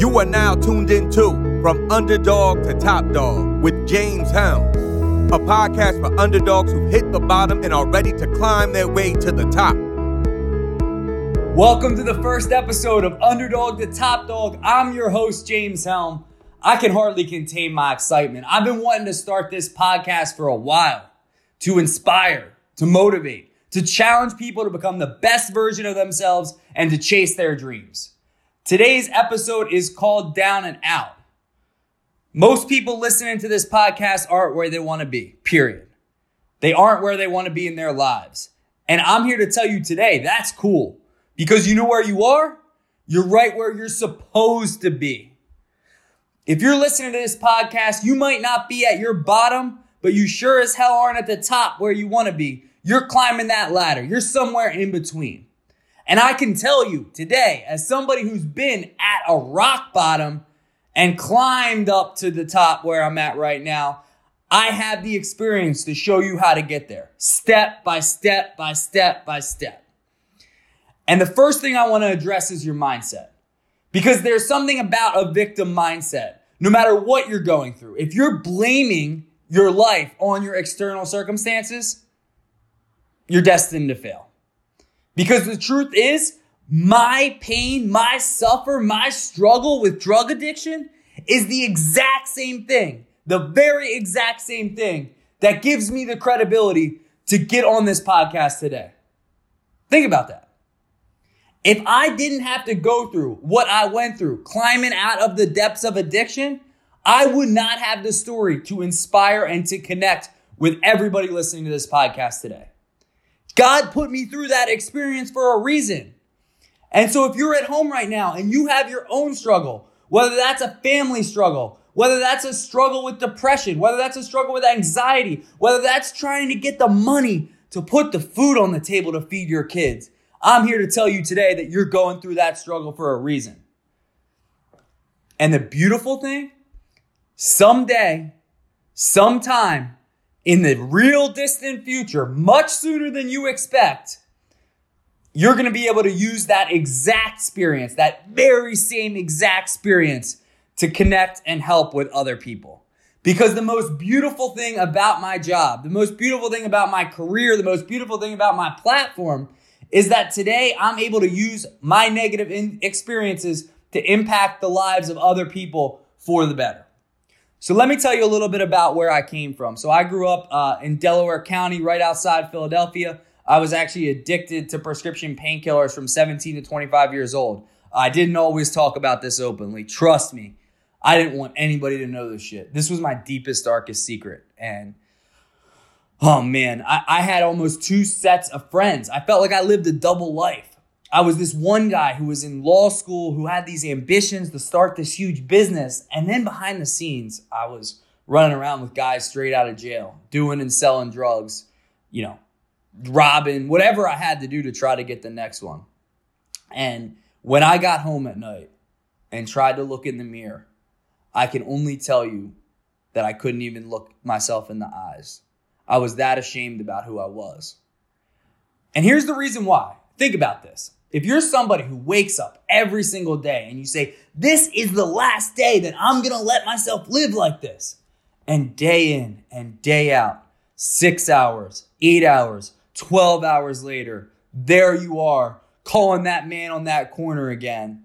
You are now tuned into From Underdog to Top Dog with James Helm, a podcast for underdogs who've hit the bottom and are ready to climb their way to the top. Welcome to the first episode of Underdog to Top Dog. I'm your host, James Helm. I can hardly contain my excitement. I've been wanting to start this podcast for a while to inspire, to motivate, to challenge people to become the best version of themselves and to chase their dreams. Today's episode is called Down and Out. Most people listening to this podcast aren't where they want to be, period. They aren't where they want to be in their lives. And I'm here to tell you today that's cool because you know where you are? You're right where you're supposed to be. If you're listening to this podcast, you might not be at your bottom, but you sure as hell aren't at the top where you want to be. You're climbing that ladder. You're somewhere in between. And I can tell you today, as somebody who's been at a rock bottom and climbed up to the top where I'm at right now, I have the experience to show you how to get there step by step by step by step. And the first thing I want to address is your mindset. Because there's something about a victim mindset, no matter what you're going through. If you're blaming your life on your external circumstances, you're destined to fail. Because the truth is, my pain, my suffer, my struggle with drug addiction is the exact same thing, the very exact same thing that gives me the credibility to get on this podcast today. Think about that. If I didn't have to go through what I went through, climbing out of the depths of addiction, I would not have the story to inspire and to connect with everybody listening to this podcast today. God put me through that experience for a reason. And so if you're at home right now and you have your own struggle, whether that's a family struggle, whether that's a struggle with depression, whether that's a struggle with anxiety, whether that's trying to get the money to put the food on the table to feed your kids, I'm here to tell you today that you're going through that struggle for a reason. And the beautiful thing, someday, sometime, in the real distant future, much sooner than you expect, you're going to be able to use that exact experience, that very same exact experience to connect and help with other people. Because the most beautiful thing about my job, the most beautiful thing about my career, the most beautiful thing about my platform is that today I'm able to use my negative experiences to impact the lives of other people for the better. So let me tell you a little bit about where I came from. So I grew up uh, in Delaware County, right outside Philadelphia. I was actually addicted to prescription painkillers from 17 to 25 years old. I didn't always talk about this openly. Trust me, I didn't want anybody to know this shit. This was my deepest, darkest secret. And oh man, I, I had almost two sets of friends. I felt like I lived a double life. I was this one guy who was in law school who had these ambitions to start this huge business. And then behind the scenes, I was running around with guys straight out of jail, doing and selling drugs, you know, robbing, whatever I had to do to try to get the next one. And when I got home at night and tried to look in the mirror, I can only tell you that I couldn't even look myself in the eyes. I was that ashamed about who I was. And here's the reason why. Think about this. If you're somebody who wakes up every single day and you say, This is the last day that I'm gonna let myself live like this, and day in and day out, six hours, eight hours, 12 hours later, there you are calling that man on that corner again.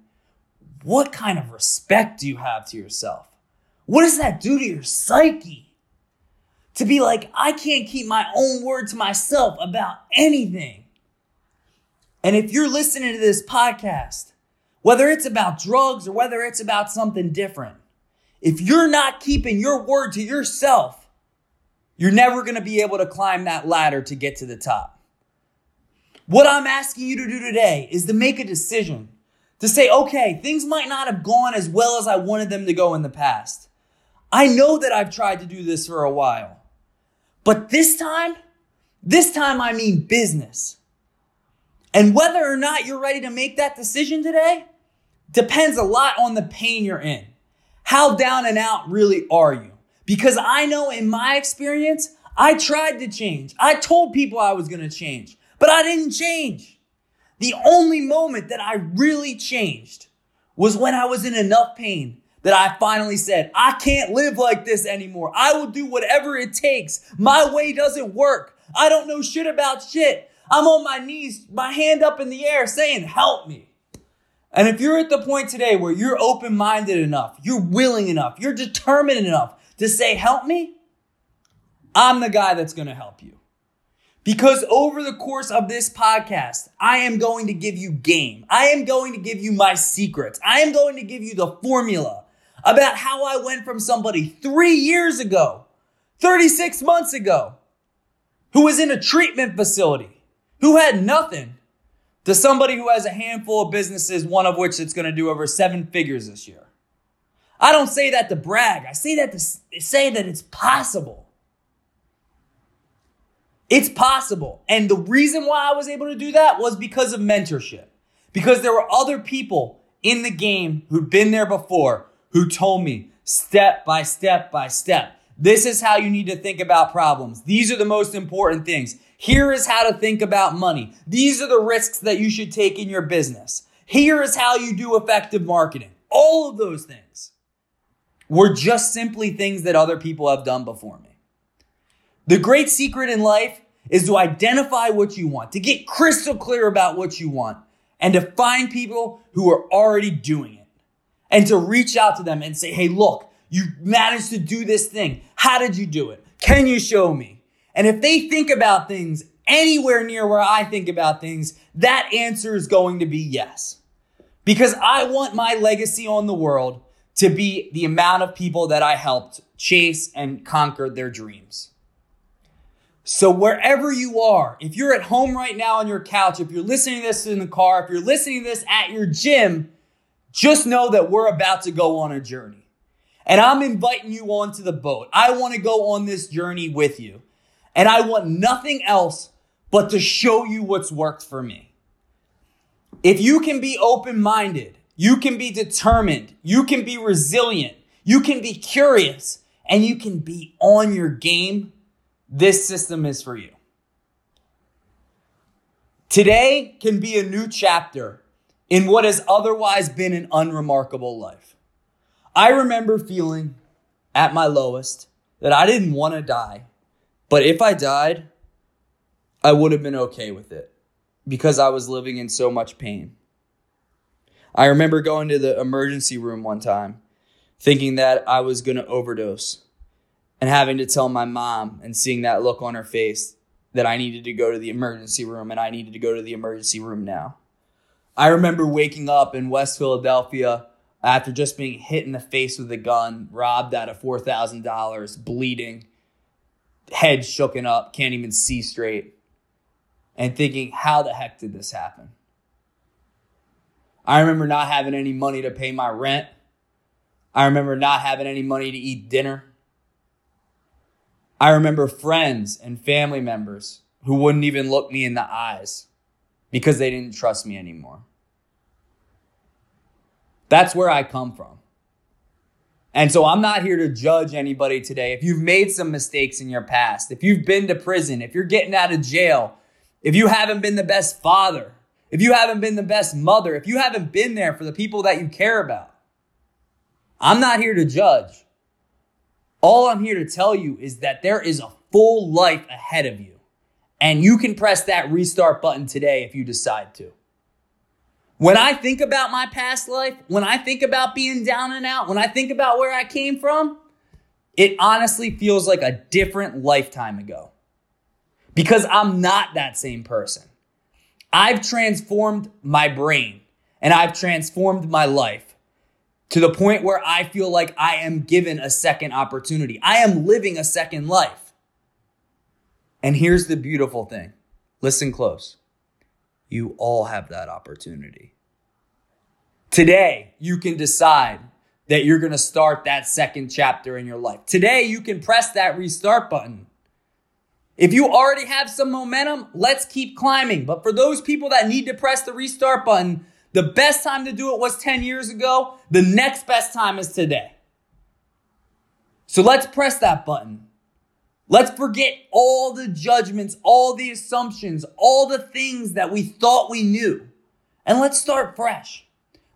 What kind of respect do you have to yourself? What does that do to your psyche? To be like, I can't keep my own word to myself about anything. And if you're listening to this podcast, whether it's about drugs or whether it's about something different, if you're not keeping your word to yourself, you're never going to be able to climb that ladder to get to the top. What I'm asking you to do today is to make a decision to say, okay, things might not have gone as well as I wanted them to go in the past. I know that I've tried to do this for a while, but this time, this time I mean business. And whether or not you're ready to make that decision today depends a lot on the pain you're in. How down and out really are you? Because I know in my experience, I tried to change. I told people I was going to change, but I didn't change. The only moment that I really changed was when I was in enough pain that I finally said, I can't live like this anymore. I will do whatever it takes. My way doesn't work. I don't know shit about shit. I'm on my knees, my hand up in the air saying, help me. And if you're at the point today where you're open minded enough, you're willing enough, you're determined enough to say, help me, I'm the guy that's going to help you. Because over the course of this podcast, I am going to give you game. I am going to give you my secrets. I am going to give you the formula about how I went from somebody three years ago, 36 months ago, who was in a treatment facility, who had nothing, to somebody who has a handful of businesses, one of which it's going to do over seven figures this year. I don't say that to brag. I say that to say that it's possible. It's possible. And the reason why I was able to do that was because of mentorship. Because there were other people in the game who'd been there before who told me step by step by step. This is how you need to think about problems. These are the most important things. Here is how to think about money. These are the risks that you should take in your business. Here is how you do effective marketing. All of those things were just simply things that other people have done before me. The great secret in life is to identify what you want, to get crystal clear about what you want, and to find people who are already doing it. And to reach out to them and say, hey, look, you managed to do this thing. How did you do it? Can you show me? And if they think about things anywhere near where I think about things, that answer is going to be yes. Because I want my legacy on the world to be the amount of people that I helped chase and conquer their dreams. So wherever you are, if you're at home right now on your couch, if you're listening to this in the car, if you're listening to this at your gym, just know that we're about to go on a journey. And I'm inviting you onto the boat. I want to go on this journey with you. And I want nothing else but to show you what's worked for me. If you can be open minded, you can be determined, you can be resilient, you can be curious, and you can be on your game this system is for you. Today can be a new chapter in what has otherwise been an unremarkable life. I remember feeling at my lowest that I didn't want to die, but if I died, I would have been okay with it because I was living in so much pain. I remember going to the emergency room one time thinking that I was going to overdose and having to tell my mom and seeing that look on her face that I needed to go to the emergency room and I needed to go to the emergency room now. I remember waking up in West Philadelphia after just being hit in the face with a gun, robbed out of $4,000, bleeding, head shooken up, can't even see straight, and thinking, how the heck did this happen? I remember not having any money to pay my rent. I remember not having any money to eat dinner. I remember friends and family members who wouldn't even look me in the eyes because they didn't trust me anymore. That's where I come from. And so I'm not here to judge anybody today. If you've made some mistakes in your past, if you've been to prison, if you're getting out of jail, if you haven't been the best father, if you haven't been the best mother, if you haven't been there for the people that you care about, I'm not here to judge. All I'm here to tell you is that there is a full life ahead of you. And you can press that restart button today if you decide to. When I think about my past life, when I think about being down and out, when I think about where I came from, it honestly feels like a different lifetime ago. Because I'm not that same person. I've transformed my brain and I've transformed my life to the point where I feel like I am given a second opportunity. I am living a second life. And here's the beautiful thing listen close. You all have that opportunity. Today, you can decide that you're going to start that second chapter in your life. Today, you can press that restart button. If you already have some momentum, let's keep climbing. But for those people that need to press the restart button, the best time to do it was 10 years ago. The next best time is today. So let's press that button. Let's forget all the judgments, all the assumptions, all the things that we thought we knew. And let's start fresh.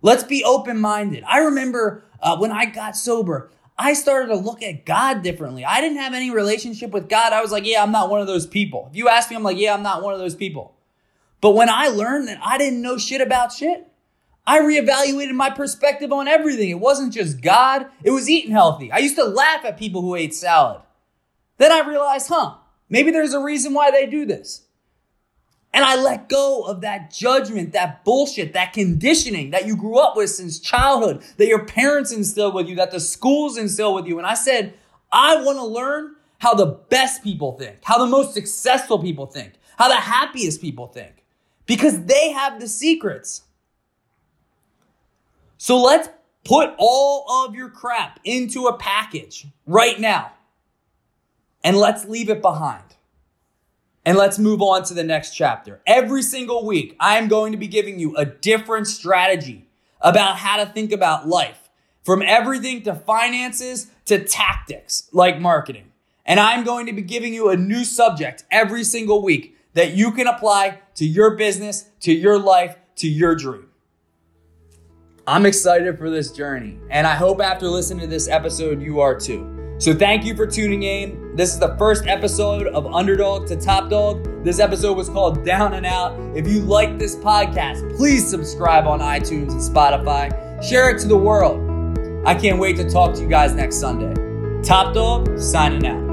Let's be open minded. I remember uh, when I got sober, I started to look at God differently. I didn't have any relationship with God. I was like, yeah, I'm not one of those people. If you ask me, I'm like, yeah, I'm not one of those people. But when I learned that I didn't know shit about shit, I reevaluated my perspective on everything. It wasn't just God, it was eating healthy. I used to laugh at people who ate salad. Then I realized, huh, maybe there's a reason why they do this. And I let go of that judgment, that bullshit, that conditioning that you grew up with since childhood, that your parents instilled with you, that the schools instill with you. And I said, I want to learn how the best people think, how the most successful people think, how the happiest people think, because they have the secrets. So let's put all of your crap into a package right now and let's leave it behind. And let's move on to the next chapter. Every single week, I am going to be giving you a different strategy about how to think about life from everything to finances to tactics like marketing. And I'm going to be giving you a new subject every single week that you can apply to your business, to your life, to your dream. I'm excited for this journey, and I hope after listening to this episode, you are too. So thank you for tuning in. This is the first episode of Underdog to Top Dog. This episode was called Down and Out. If you like this podcast, please subscribe on iTunes and Spotify. Share it to the world. I can't wait to talk to you guys next Sunday. Top Dog signing out.